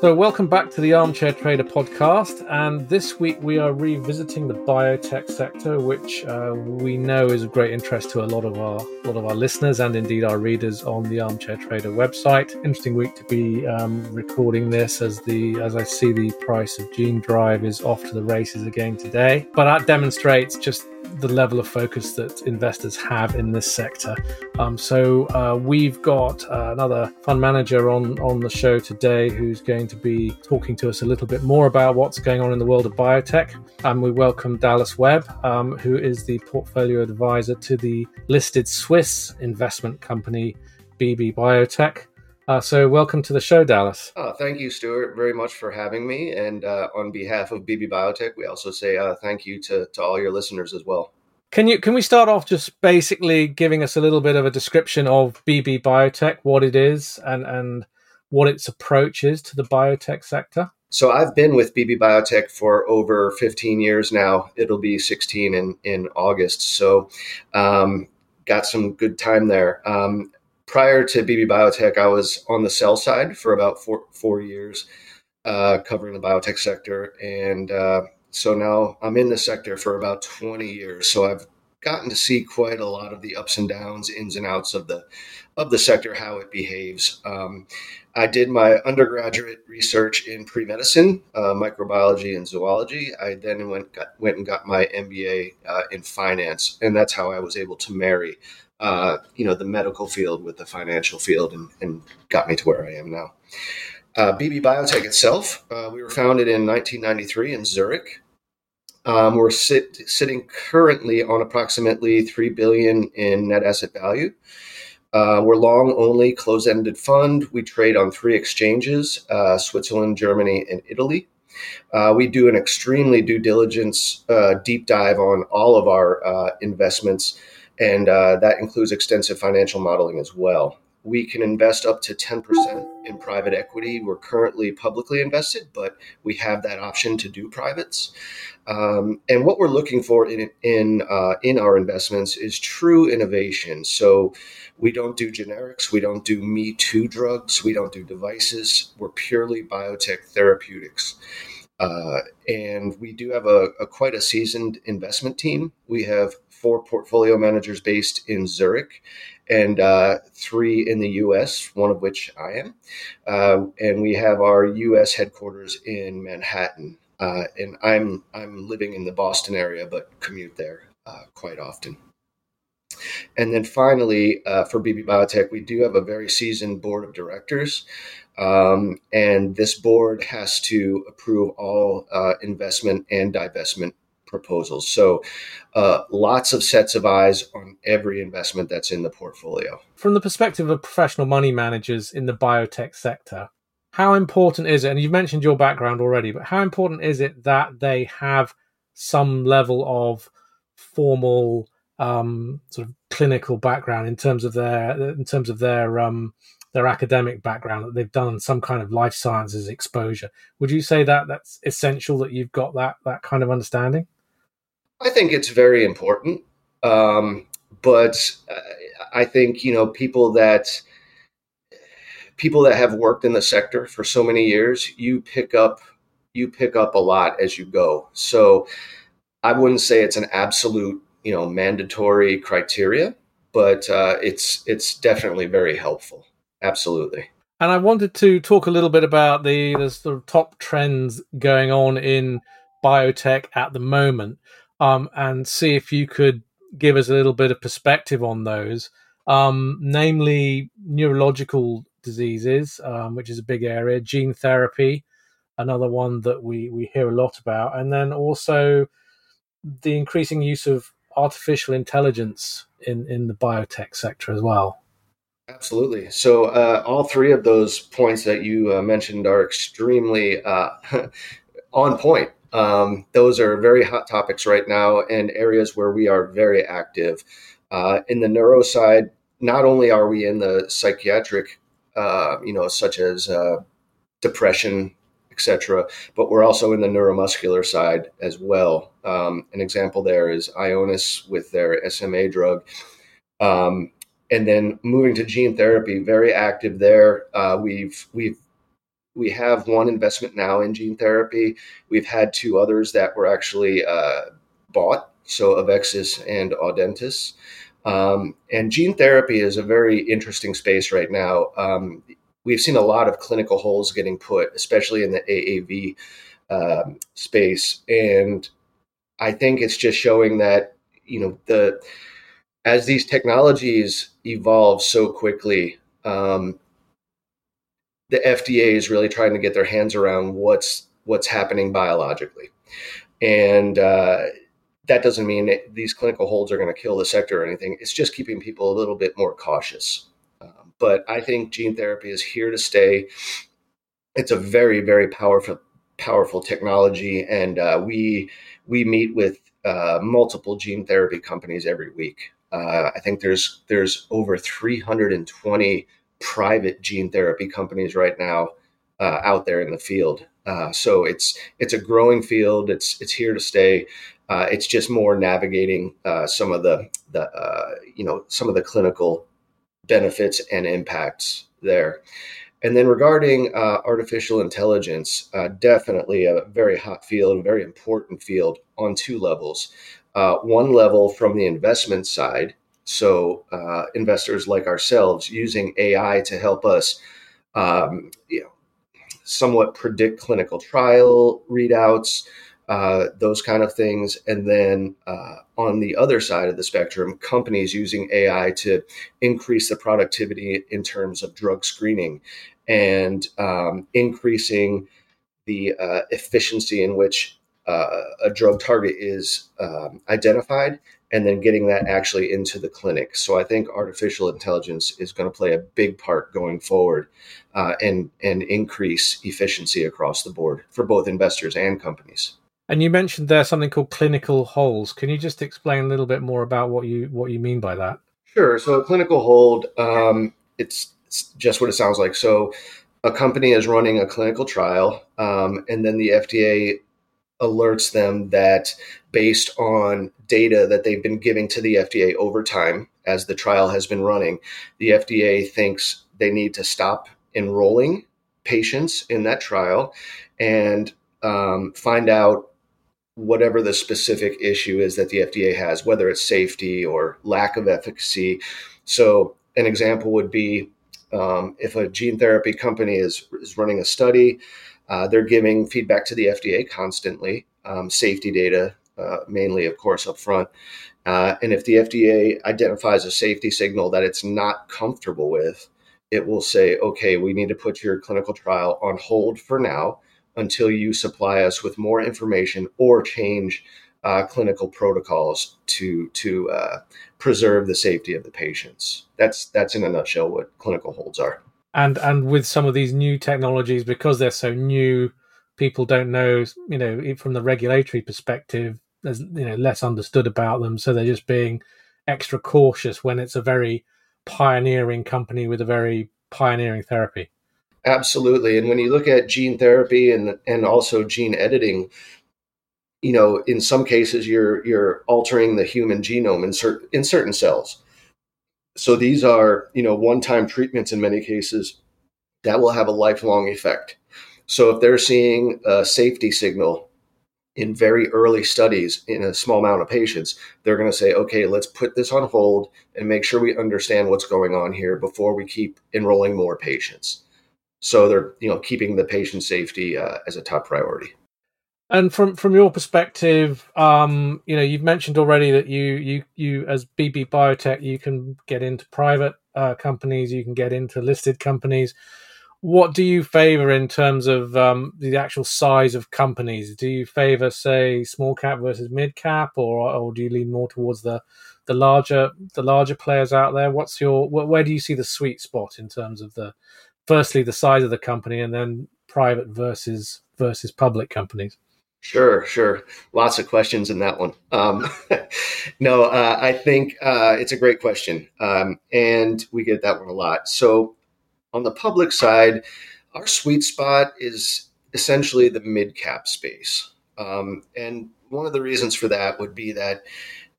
So, welcome back to the Armchair Trader podcast. And this week we are revisiting the biotech sector, which uh, we know is of great interest to a lot of our lot of our listeners and indeed our readers on the Armchair Trader website. Interesting week to be um, recording this as the as I see the price of Genedrive is off to the races again today. But that demonstrates just the level of focus that investors have in this sector. Um, so uh, we've got uh, another fund manager on on the show today who's going to be talking to us a little bit more about what's going on in the world of biotech. And we welcome Dallas Webb, um, who is the portfolio advisor to the listed Swiss investment company BB Biotech. Uh, so, welcome to the show, Dallas. Oh, thank you, Stuart, very much for having me. And uh, on behalf of BB Biotech, we also say uh, thank you to, to all your listeners as well. Can you can we start off just basically giving us a little bit of a description of BB Biotech, what it is, and and what its approach is to the biotech sector? So I've been with BB Biotech for over 15 years now. It'll be 16 in in August. So um, got some good time there. Um, prior to BB Biotech, I was on the sell side for about four four years, uh, covering the biotech sector, and uh, so now I'm in the sector for about 20 years. So I've gotten to see quite a lot of the ups and downs, ins and outs of the of the sector, how it behaves. Um, I did my undergraduate research in pre medicine, uh, microbiology, and zoology. I then went got, went and got my MBA uh, in finance, and that's how I was able to marry uh, you know, the medical field with the financial field and, and got me to where I am now. Uh, BB Biotech itself, uh, we were founded in 1993 in Zurich. Um, we're sit, sitting currently on approximately three billion in net asset value. Uh, we're long only close-ended fund. We trade on three exchanges: uh, Switzerland, Germany, and Italy. Uh, we do an extremely due diligence uh, deep dive on all of our uh, investments and uh, that includes extensive financial modeling as well. We can invest up to 10% in private equity. We're currently publicly invested, but we have that option to do privates. Um, and what we're looking for in in uh, in our investments is true innovation. So we don't do generics, we don't do me too drugs, we don't do devices. We're purely biotech therapeutics. Uh, and we do have a, a, quite a seasoned investment team. We have four portfolio managers based in Zurich and uh, three in the U.S., one of which I am. Uh, and we have our U.S. headquarters in Manhattan. Uh, and I'm I'm living in the Boston area, but commute there uh, quite often. And then finally, uh, for BB Biotech, we do have a very seasoned board of directors. Um, and this board has to approve all uh, investment and divestment proposals. So, uh, lots of sets of eyes on every investment that's in the portfolio. From the perspective of professional money managers in the biotech sector, how important is it? And you've mentioned your background already, but how important is it that they have some level of formal um, sort of clinical background in terms of their in terms of their um, their academic background that they've done some kind of life sciences exposure. Would you say that that's essential that you've got that that kind of understanding? I think it's very important, um, but I think you know people that people that have worked in the sector for so many years, you pick up you pick up a lot as you go. So I wouldn't say it's an absolute you know mandatory criteria, but uh, it's it's definitely very helpful. Absolutely. And I wanted to talk a little bit about the the sort of top trends going on in biotech at the moment, um, and see if you could give us a little bit of perspective on those, um, namely neurological diseases, um, which is a big area, gene therapy, another one that we we hear a lot about, and then also the increasing use of artificial intelligence in, in the biotech sector as well. Absolutely. So, uh, all three of those points that you uh, mentioned are extremely uh, on point. Um, those are very hot topics right now and areas where we are very active. Uh, in the neuro side, not only are we in the psychiatric, uh, you know, such as uh, depression, etc. But we're also in the neuromuscular side as well. Um, an example there is Ionis with their SMA drug. Um, and then moving to gene therapy, very active there. Uh, we've we've we have one investment now in gene therapy. We've had two others that were actually uh, bought, so Avexis and Audentes. Um, and gene therapy is a very interesting space right now. Um, we've seen a lot of clinical holds getting put, especially in the AAV um, space, and I think it's just showing that you know the as these technologies evolve so quickly, um, the FDA is really trying to get their hands around what's what's happening biologically, and uh, that doesn't mean that these clinical holds are going to kill the sector or anything. It's just keeping people a little bit more cautious. Um, but I think gene therapy is here to stay. It's a very very powerful powerful technology, and uh, we we meet with uh, multiple gene therapy companies every week. Uh, I think there's there's over 320 private gene therapy companies right now uh, out there in the field. Uh, so it's it's a growing field. It's it's here to stay. Uh, it's just more navigating uh, some of the the uh, you know some of the clinical benefits and impacts there. And then regarding uh, artificial intelligence, definitely a very hot field, a very important field on two levels. one level from the investment side, so uh, investors like ourselves using AI to help us, um, you know, somewhat predict clinical trial readouts, uh, those kind of things. And then uh, on the other side of the spectrum, companies using AI to increase the productivity in terms of drug screening and um, increasing the uh, efficiency in which uh, a drug target is um, identified and then getting that actually into the clinic. So I think artificial intelligence is going to play a big part going forward uh, and and increase efficiency across the board for both investors and companies. And you mentioned there something called clinical holds. Can you just explain a little bit more about what you what you mean by that? Sure. So a clinical hold, um, it's, it's just what it sounds like. So a company is running a clinical trial, um, and then the FDA alerts them that based on data that they've been giving to the FDA over time as the trial has been running, the FDA thinks they need to stop enrolling patients in that trial and um, find out whatever the specific issue is that the FDA has, whether it's safety or lack of efficacy. So, an example would be um, if a gene therapy company is, is running a study uh, they're giving feedback to the FDA constantly, um, safety data, uh, mainly, of course, up front. Uh, and if the FDA identifies a safety signal that it's not comfortable with, it will say, okay, we need to put your clinical trial on hold for now until you supply us with more information or change uh, clinical protocols to to uh, preserve the safety of the patients. That's that's in a nutshell what clinical holds are and and with some of these new technologies because they're so new people don't know you know from the regulatory perspective there's you know less understood about them. So they're just being extra cautious when it's a very pioneering company with a very pioneering therapy. Absolutely. And when you look at gene therapy and and also gene editing you know in some cases you're you're altering the human genome in certain in certain cells so these are, you know, one-time treatments in many cases that will have a lifelong effect. So if they're seeing a safety signal in very early studies in a small amount of patients, they're going to say, okay, let's put this on hold and make sure we understand what's going on here before we keep enrolling more patients. So they're, you know, keeping the patient safety uh, as a top priority. And from from your perspective, um, you know, you've mentioned already that you you you as BB Biotech, you can get into private uh, companies, you can get into listed companies. What do you favor in terms of um, the actual size of companies? Do you favor, say, small cap versus mid cap, or or do you lean more towards the the larger the larger players out there? What's your where do you see the sweet spot in terms of the firstly the size of the company and then private versus versus public companies? Sure, sure. Lots of questions in that one. Um, no, uh, I think uh, it's a great question, um, and we get that one a lot. So, on the public side, our sweet spot is essentially the mid cap space, um, and one of the reasons for that would be that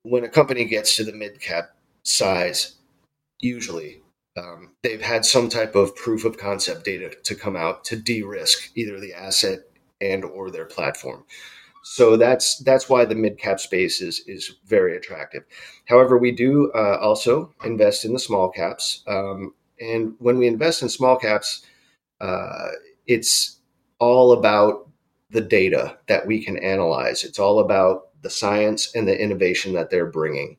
when a company gets to the mid cap size, usually um, they've had some type of proof of concept data to come out to de-risk either the asset and or their platform. So that's that's why the mid cap space is is very attractive. However, we do uh, also invest in the small caps, um, and when we invest in small caps, uh, it's all about the data that we can analyze. It's all about the science and the innovation that they're bringing.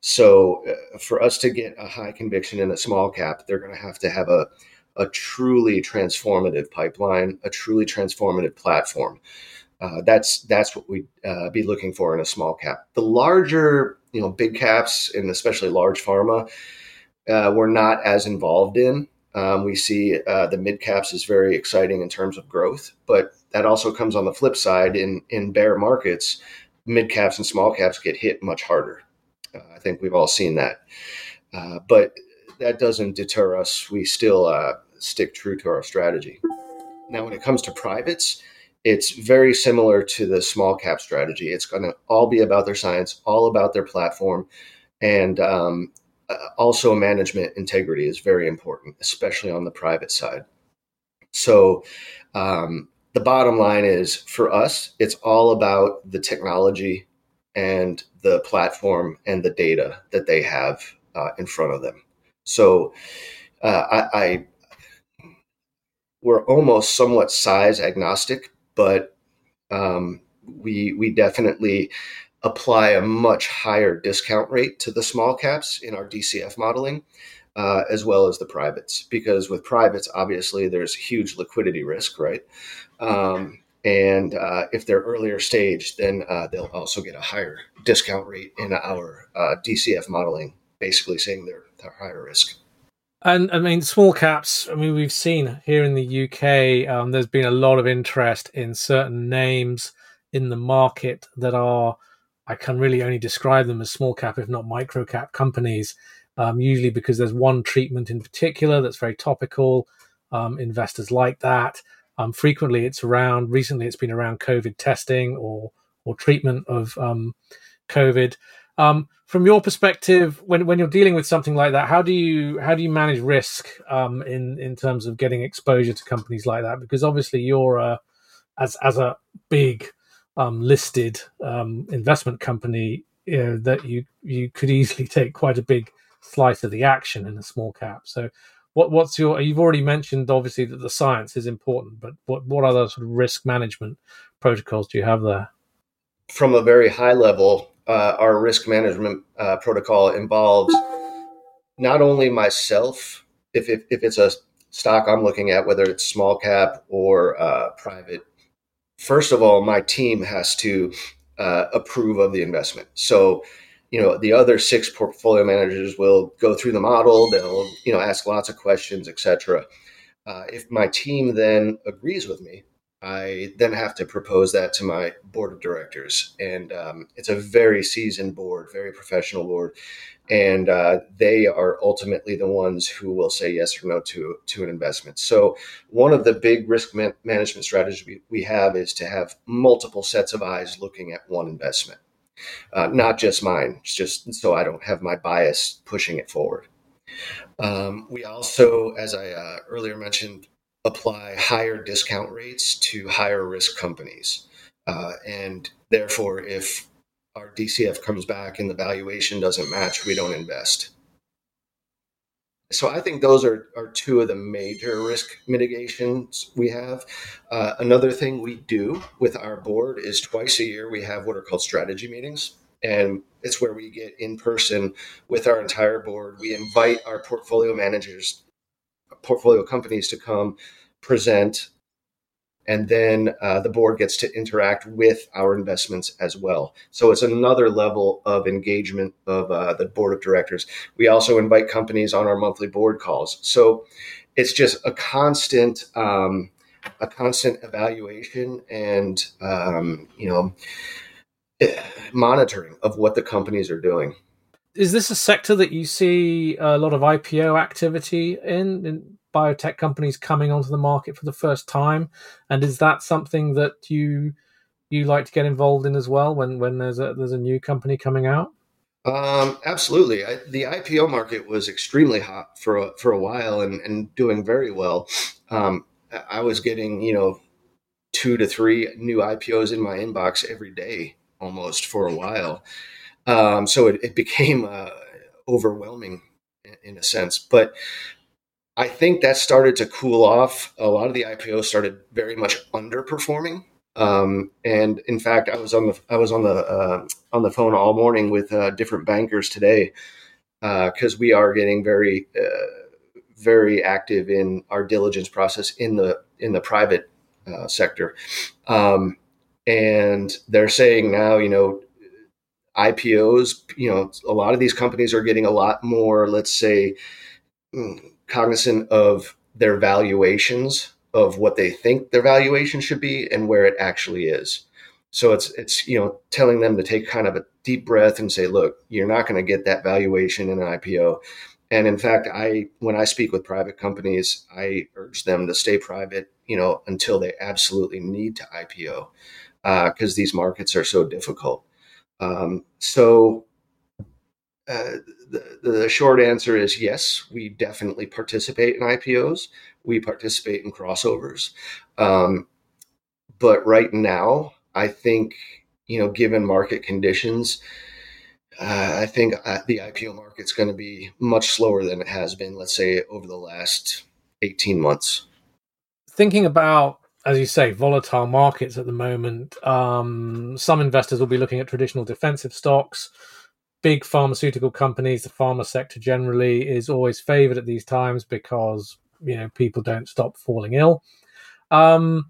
So, uh, for us to get a high conviction in a small cap, they're going to have to have a a truly transformative pipeline, a truly transformative platform. Uh, that's that's what we'd uh, be looking for in a small cap. The larger, you know, big caps and especially large pharma, uh, we're not as involved in. Um, we see uh, the mid caps is very exciting in terms of growth, but that also comes on the flip side. In in bear markets, mid caps and small caps get hit much harder. Uh, I think we've all seen that, uh, but that doesn't deter us. We still stick true to our strategy. Now, when it comes to privates, it's very similar to the small cap strategy. It's going to all be about their science, all about their platform, and um, uh, also management integrity is very important, especially on the private side. So, um, the bottom line is for us, it's all about the technology and the platform and the data that they have uh, in front of them. So, uh, I, I we're almost somewhat size agnostic, but um, we we definitely apply a much higher discount rate to the small caps in our DCF modeling, uh, as well as the privates, because with privates, obviously there's huge liquidity risk, right? Um, and uh, if they're earlier stage, then uh, they'll also get a higher discount rate in our uh, DCF modeling, basically saying they're, they're higher risk. And I mean, small caps. I mean, we've seen here in the UK, um, there's been a lot of interest in certain names in the market that are, I can really only describe them as small cap, if not micro cap companies. Um, usually because there's one treatment in particular that's very topical. Um, investors like that. Um, frequently, it's around. Recently, it's been around COVID testing or or treatment of um, COVID. Um, from your perspective, when, when you're dealing with something like that, how do you how do you manage risk um, in in terms of getting exposure to companies like that? Because obviously you're a, as as a big um, listed um, investment company you know, that you you could easily take quite a big slice of the action in a small cap. So what what's your you've already mentioned obviously that the science is important, but what what other sort of risk management protocols do you have there? From a very high level, uh, our risk management uh, protocol involves not only myself, if, if, if, it's a stock I'm looking at, whether it's small cap or uh, private, first of all, my team has to uh, approve of the investment. So, you know, the other six portfolio managers will go through the model, they'll, you know, ask lots of questions, etc. Uh, if my team then agrees with me, I then have to propose that to my board of directors, and um, it's a very seasoned board, very professional board, and uh, they are ultimately the ones who will say yes or no to to an investment. So one of the big risk man- management strategies we, we have is to have multiple sets of eyes looking at one investment, uh, not just mine, just so I don't have my bias pushing it forward. Um, we also, as I uh, earlier mentioned, apply higher discount rates to higher risk companies. Uh, and therefore, if our DCF comes back and the valuation doesn't match, we don't invest. So I think those are, are two of the major risk mitigations we have. Uh, another thing we do with our board is twice a year we have what are called strategy meetings. And it's where we get in person with our entire board. We invite our portfolio managers portfolio companies to come present, and then uh, the board gets to interact with our investments as well. So it's another level of engagement of uh, the board of directors. We also invite companies on our monthly board calls. So it's just a constant. Um, a constant evaluation and um, you know eh, monitoring of what the companies are doing is this a sector that you see a lot of IPO activity in, in biotech companies coming onto the market for the first time? And is that something that you you like to get involved in as well when when there's a there's a new company coming out? Um, absolutely. I, the IPO market was extremely hot for a, for a while and, and doing very well. Um, I was getting, you know, two to three new IPOs in my inbox every day almost for a while. Um, so it, it became uh, overwhelming in, in a sense. But I think that started to cool off. A lot of the IPOs started very much underperforming. Um, and in fact, I was on the I was on the uh, on the phone all morning with uh, different bankers today because uh, we are getting very uh, very active in our diligence process in the in the private uh, sector, um, and they're saying now, you know, IPOs, you know, a lot of these companies are getting a lot more, let's say, mm, cognizant of their valuations of what they think their valuation should be and where it actually is. So it's it's you know telling them to take kind of a deep breath and say, look, you're not going to get that valuation in an IPO. And in fact, I when I speak with private companies, I urge them to stay private, you know, until they absolutely need to IPO, because uh, these markets are so difficult. Um, so uh, the, the short answer is yes, we definitely participate in IPOs. We participate in crossovers. Um, but right now, I think, you know, given market conditions, uh, I think uh, the IPO market's going to be much slower than it has been, let's say, over the last 18 months. Thinking about, as you say, volatile markets at the moment, um, some investors will be looking at traditional defensive stocks big pharmaceutical companies, the pharma sector generally is always favored at these times because you know people don't stop falling ill. Um,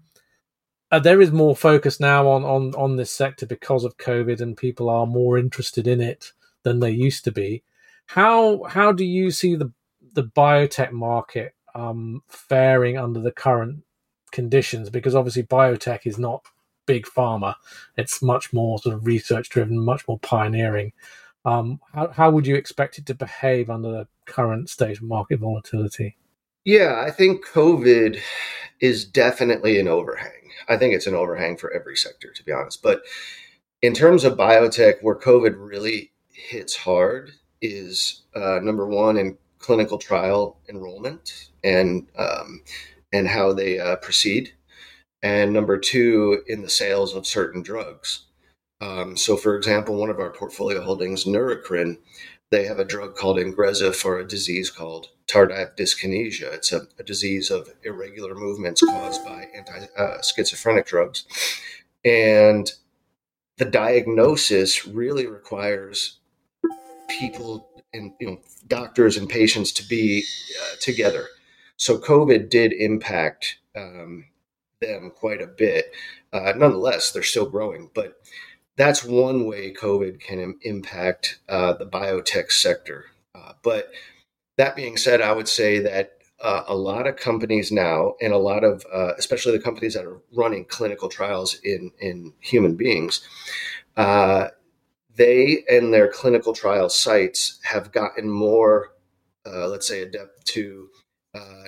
uh, there is more focus now on on on this sector because of COVID, and people are more interested in it than they used to be. How how do you see the the biotech market um, faring under the current conditions? Because obviously, biotech is not big pharma; it's much more sort of research driven, much more pioneering. Um, how, how would you expect it to behave under the current state of market volatility? Yeah, I think COVID is definitely an overhang. I think it's an overhang for every sector, to be honest. But in terms of biotech, where COVID really hits hard is uh, number one in clinical trial enrollment and um, and how they uh, proceed, and number two in the sales of certain drugs. Um, so, for example, one of our portfolio holdings, Neurocrine, they have a drug called Ingrezza for a disease called tardive dyskinesia. It's a, a disease of irregular movements caused by anti uh, schizophrenic drugs. And the diagnosis really requires people and you know doctors and patients to be uh, together. So COVID did impact um, them quite a bit. Uh, nonetheless, they're still growing, but that's one way COVID can impact uh, the biotech sector. Uh, but that being said, I would say that uh, a lot of companies now, and a lot of, uh, especially the companies that are running clinical trials in in human beings, uh, they and their clinical trial sites have gotten more, uh, let's say, adept to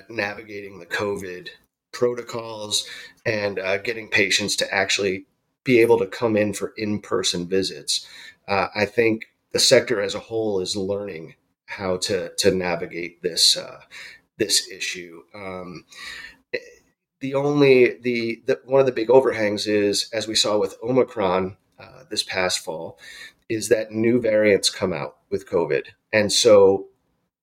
navigating the COVID protocols and getting patients to actually be able to come in for in-person visits. Uh, I think the sector as a whole is learning how to to navigate this uh, this issue. Um, the only the, the, one of the big overhangs is, as we saw with Omicron uh, this past fall, is that new variants come out with COVID, and so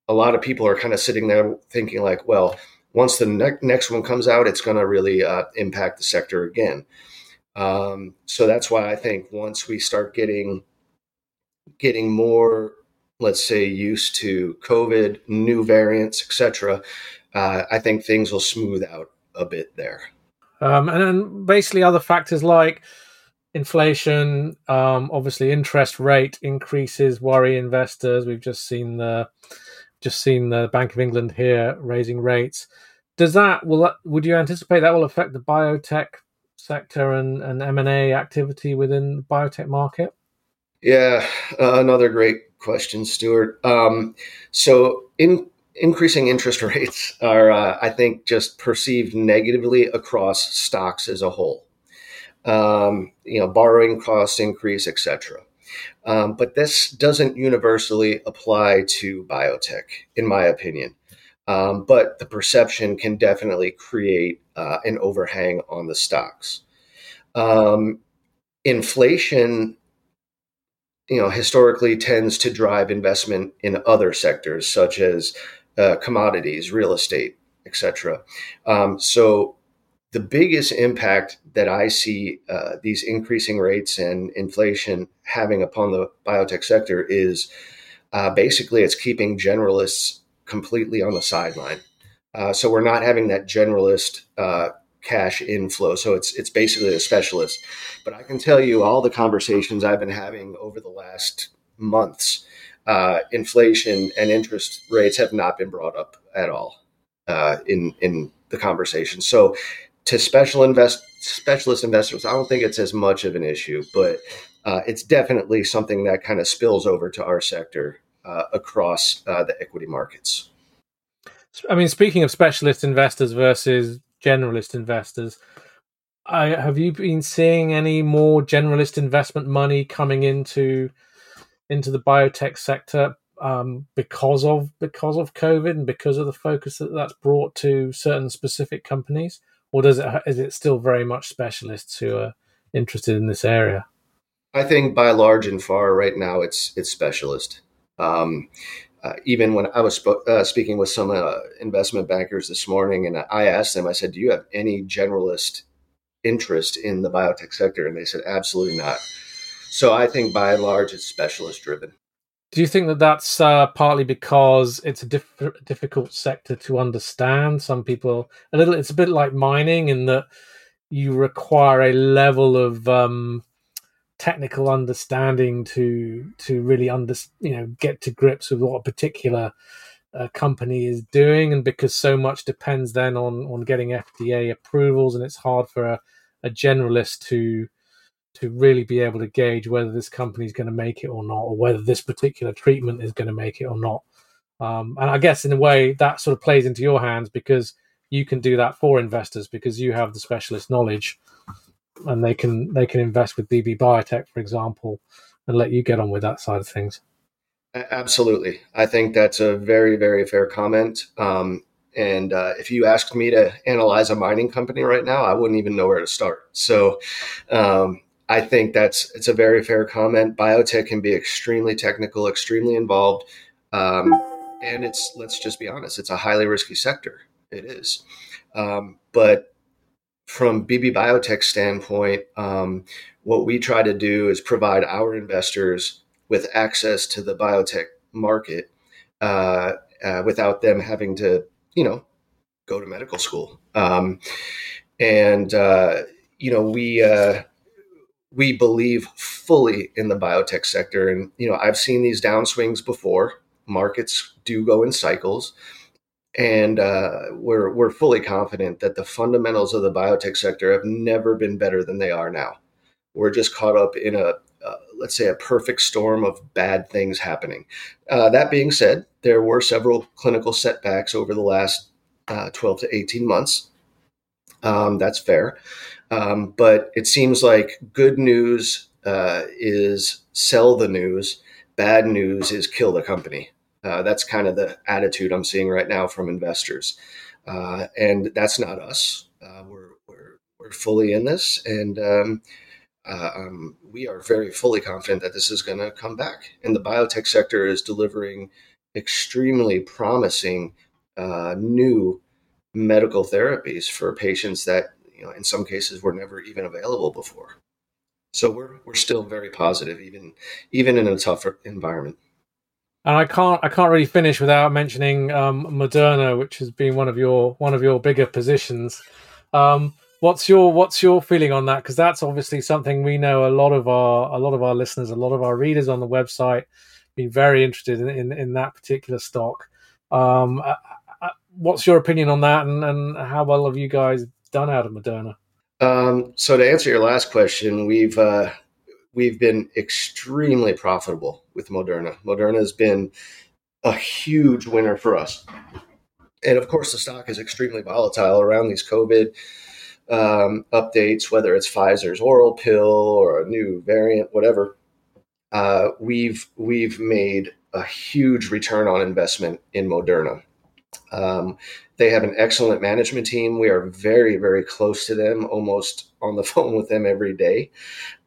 a lot of people are kind of sitting there thinking like, well, once the ne- next one comes out, it's going to really uh, impact the sector again. Um, so that's why I think once we start getting getting more, let's say, used to COVID, new variants, etc., uh, I think things will smooth out a bit there. Um, and then basically other factors like inflation, um, obviously interest rate increases worry investors. We've just seen the just seen the Bank of England here raising rates. Does that will that, would you anticipate that will affect the biotech sector and, and M&A activity within the biotech market? Yeah, uh, another great question, Stuart. Um, so, in increasing interest rates are, uh, I think, just perceived negatively across stocks as a whole. Um, you know, borrowing costs increase, etc. Um, but this doesn't universally apply to biotech, in my opinion. Um, but the perception can definitely create uh, an overhang on the stocks. Um, inflation, you know, historically tends to drive investment in other sectors such as uh, commodities, real estate, etc. Um, so the biggest impact that I see uh, these increasing rates and inflation having upon the biotech sector is uh, basically it's keeping generalists completely on the sideline. Uh, so we're not having that generalist uh, cash inflow. So it's it's basically a specialist. But I can tell you all the conversations I've been having over the last months, uh, inflation and interest rates have not been brought up at all uh, in in the conversation. So to special invest specialist investors, I don't think it's as much of an issue, but uh, it's definitely something that kind of spills over to our sector uh, across uh, the equity markets. I mean, speaking of specialist investors versus generalist investors, I, have you been seeing any more generalist investment money coming into into the biotech sector um, because of because of COVID and because of the focus that that's brought to certain specific companies, or does it is it still very much specialists who are interested in this area? I think by large and far right now it's it's specialist. Um, uh, even when I was sp- uh, speaking with some uh, investment bankers this morning, and I asked them, I said, "Do you have any generalist interest in the biotech sector?" And they said, "Absolutely not." So I think by and large, it's specialist driven. Do you think that that's uh, partly because it's a diff- difficult sector to understand? Some people a little. It's a bit like mining in that you require a level of um, technical understanding to to really under you know get to grips with what a particular uh, company is doing and because so much depends then on on getting FDA approvals and it's hard for a, a generalist to to really be able to gauge whether this company is going to make it or not or whether this particular treatment is going to make it or not um, and I guess in a way that sort of plays into your hands because you can do that for investors because you have the specialist knowledge and they can they can invest with BB Biotech, for example, and let you get on with that side of things. Absolutely, I think that's a very very fair comment. Um, and uh, if you asked me to analyze a mining company right now, I wouldn't even know where to start. So. Um, I think that's it's a very fair comment. Biotech can be extremely technical, extremely involved, um, and it's let's just be honest, it's a highly risky sector. It is, um, but from BB Biotech standpoint, um, what we try to do is provide our investors with access to the biotech market uh, uh, without them having to, you know, go to medical school. Um, and uh, you know, we uh, we believe fully in the biotech sector, and you know, I've seen these downswings before. Markets do go in cycles and uh, we're we're fully confident that the fundamentals of the biotech sector have never been better than they are now. We're just caught up in a uh, let's say a perfect storm of bad things happening. Uh, that being said, there were several clinical setbacks over the last uh, 12 to 18 months. Um, that's fair, um, but it seems like good news uh, is sell the news. Bad news is kill the company. Uh, that's kind of the attitude I'm seeing right now from investors, uh, and that's not us. Uh, we're, we're we're fully in this, and um, uh, um, we are very fully confident that this is going to come back. And the biotech sector is delivering extremely promising uh, new medical therapies for patients that you know in some cases were never even available before. So we're we're still very positive, even even in a tougher environment. And I can't I can't really finish without mentioning um, Moderna, which has been one of your one of your bigger positions. Um, what's your what's your feeling on that? Because that's obviously something we know a lot of our a lot of our listeners, a lot of our readers on the website, been very interested in in, in that particular stock. Um, uh, uh, what's your opinion on that, and, and how well have you guys done out of Moderna? Um, so to answer your last question, we've uh, we've been extremely profitable with Moderna. Moderna has been a huge winner for us. And of course, the stock is extremely volatile around these COVID um, updates, whether it's Pfizer's oral pill or a new variant, whatever. uh, we've we've made a huge return on investment in Moderna. Um, they have an excellent management team. We are very, very close to them, almost on the phone with them every day.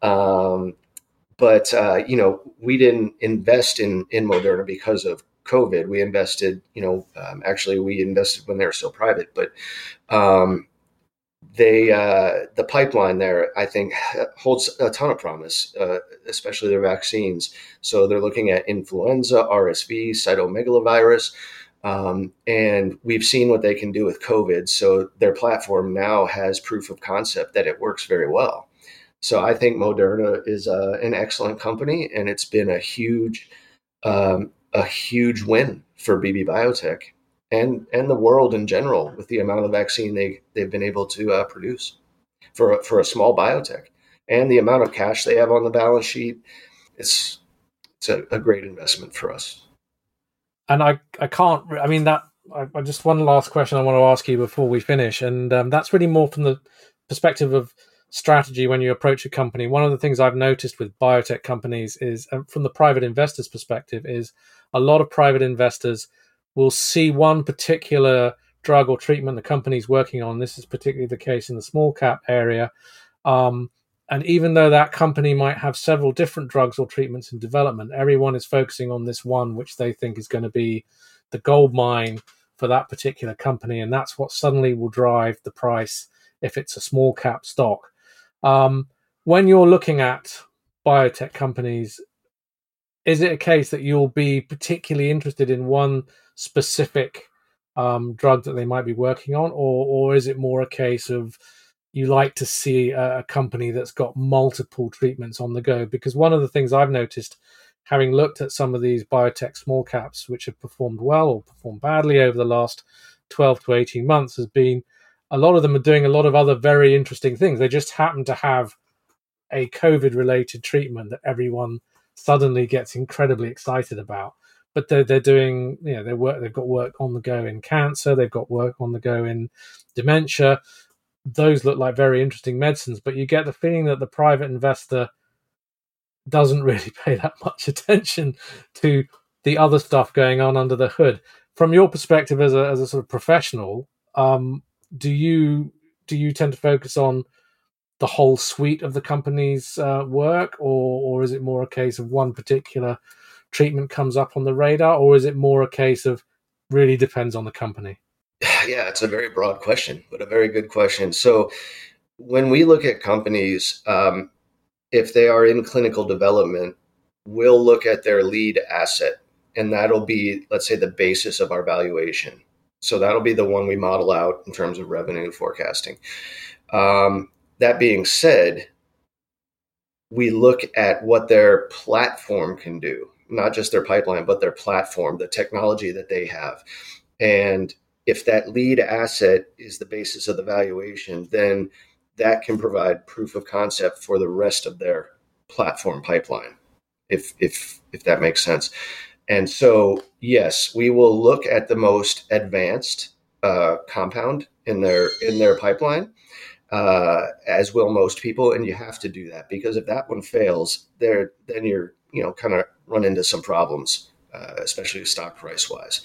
Um, but uh, you know, we didn't invest in in Moderna because of COVID. We invested, you know, um, actually we invested when they were still private, but um, they uh, the pipeline there, I think, holds a ton of promise, uh, especially their vaccines. So they're looking at influenza, RSV, cytomegalovirus. Um, and we've seen what they can do with COVID. So their platform now has proof of concept that it works very well. So I think Moderna is uh, an excellent company, and it's been a huge, um, a huge win for BB Biotech and and the world in general with the amount of vaccine they they've been able to uh, produce for a, for a small biotech and the amount of cash they have on the balance sheet. It's it's a, a great investment for us and I I can't. I mean that. I, I, just one last question I want to ask you before we finish, and um, that's really more from the perspective of strategy when you approach a company. One of the things I've noticed with biotech companies is, from the private investors' perspective, is a lot of private investors will see one particular drug or treatment the company's working on. This is particularly the case in the small cap area. Um, and even though that company might have several different drugs or treatments in development, everyone is focusing on this one, which they think is going to be the gold mine for that particular company. And that's what suddenly will drive the price if it's a small cap stock. Um, when you're looking at biotech companies, is it a case that you'll be particularly interested in one specific um, drug that they might be working on, or or is it more a case of you like to see a, company that's got multiple treatments on the go. Because one of the things I've noticed, having looked at some of these biotech small caps which have performed well or performed badly over the last 12 to 18 months, has been a lot of them are doing a lot of other very interesting things. They just happen to have a COVID related treatment that everyone suddenly gets incredibly excited about. But they're, they're doing, you know, they work, they've got work on the go in cancer, they've got work on the go in dementia those look like very interesting medicines, but you get the feeling that the private investor doesn't really pay that much attention to the other stuff going on under the hood. From your perspective as a as a sort of professional, um, do you do you tend to focus on the whole suite of the company's uh, work, or or is it more a case of one particular treatment comes up on the radar, or is it more a case of really depends on the company? Yeah, it's a very broad question, but a very good question. So, when we look at companies, um, if they are in clinical development, we'll look at their lead asset, and that'll be, let's say, the basis of our valuation. So, that'll be the one we model out in terms of revenue forecasting. Um, that being said, we look at what their platform can do, not just their pipeline, but their platform, the technology that they have. And if that lead asset is the basis of the valuation, then that can provide proof of concept for the rest of their platform pipeline, if if if that makes sense. And so, yes, we will look at the most advanced uh, compound in their in their pipeline, uh, as will most people. And you have to do that because if that one fails, there then you're you know kind of run into some problems, uh, especially stock price wise.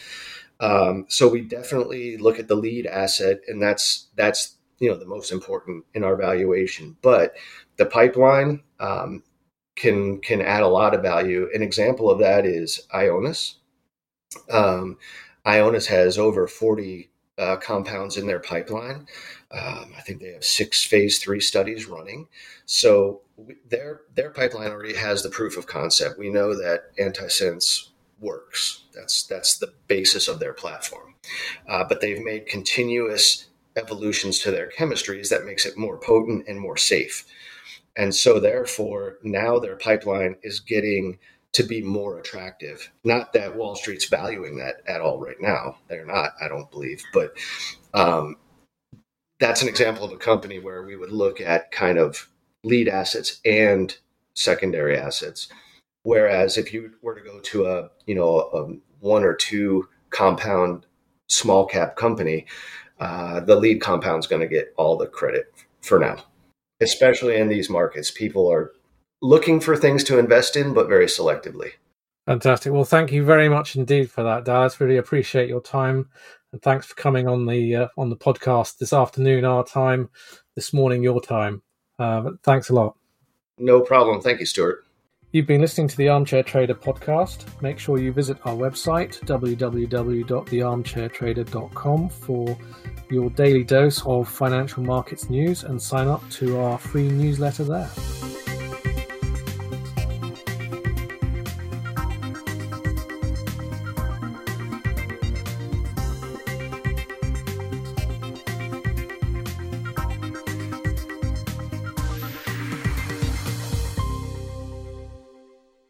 Um, so we definitely look at the lead asset, and that's that's you know the most important in our valuation. But the pipeline um, can can add a lot of value. An example of that is Ionis. Um, Ionis has over forty uh, compounds in their pipeline. Um, I think they have six phase three studies running. So their their pipeline already has the proof of concept. We know that antisense works. That's that's the basis of their platform. Uh, but they've made continuous evolutions to their chemistries that makes it more potent and more safe. And so, therefore, now their pipeline is getting to be more attractive. Not that Wall Street's valuing that at all right now. They're not, I don't believe. But um, that's an example of a company where we would look at kind of lead assets and secondary assets Whereas if you were to go to a you know a one or two compound small cap company, uh, the lead compound is going to get all the credit for now. Especially in these markets, people are looking for things to invest in, but very selectively. Fantastic. Well, thank you very much indeed for that, Dallas. Really appreciate your time, and thanks for coming on the uh, on the podcast this afternoon, our time, this morning, your time. Uh, thanks a lot. No problem. Thank you, Stuart. You've been listening to the Armchair Trader podcast. Make sure you visit our website, www.thearmchairtrader.com, for your daily dose of financial markets news and sign up to our free newsletter there.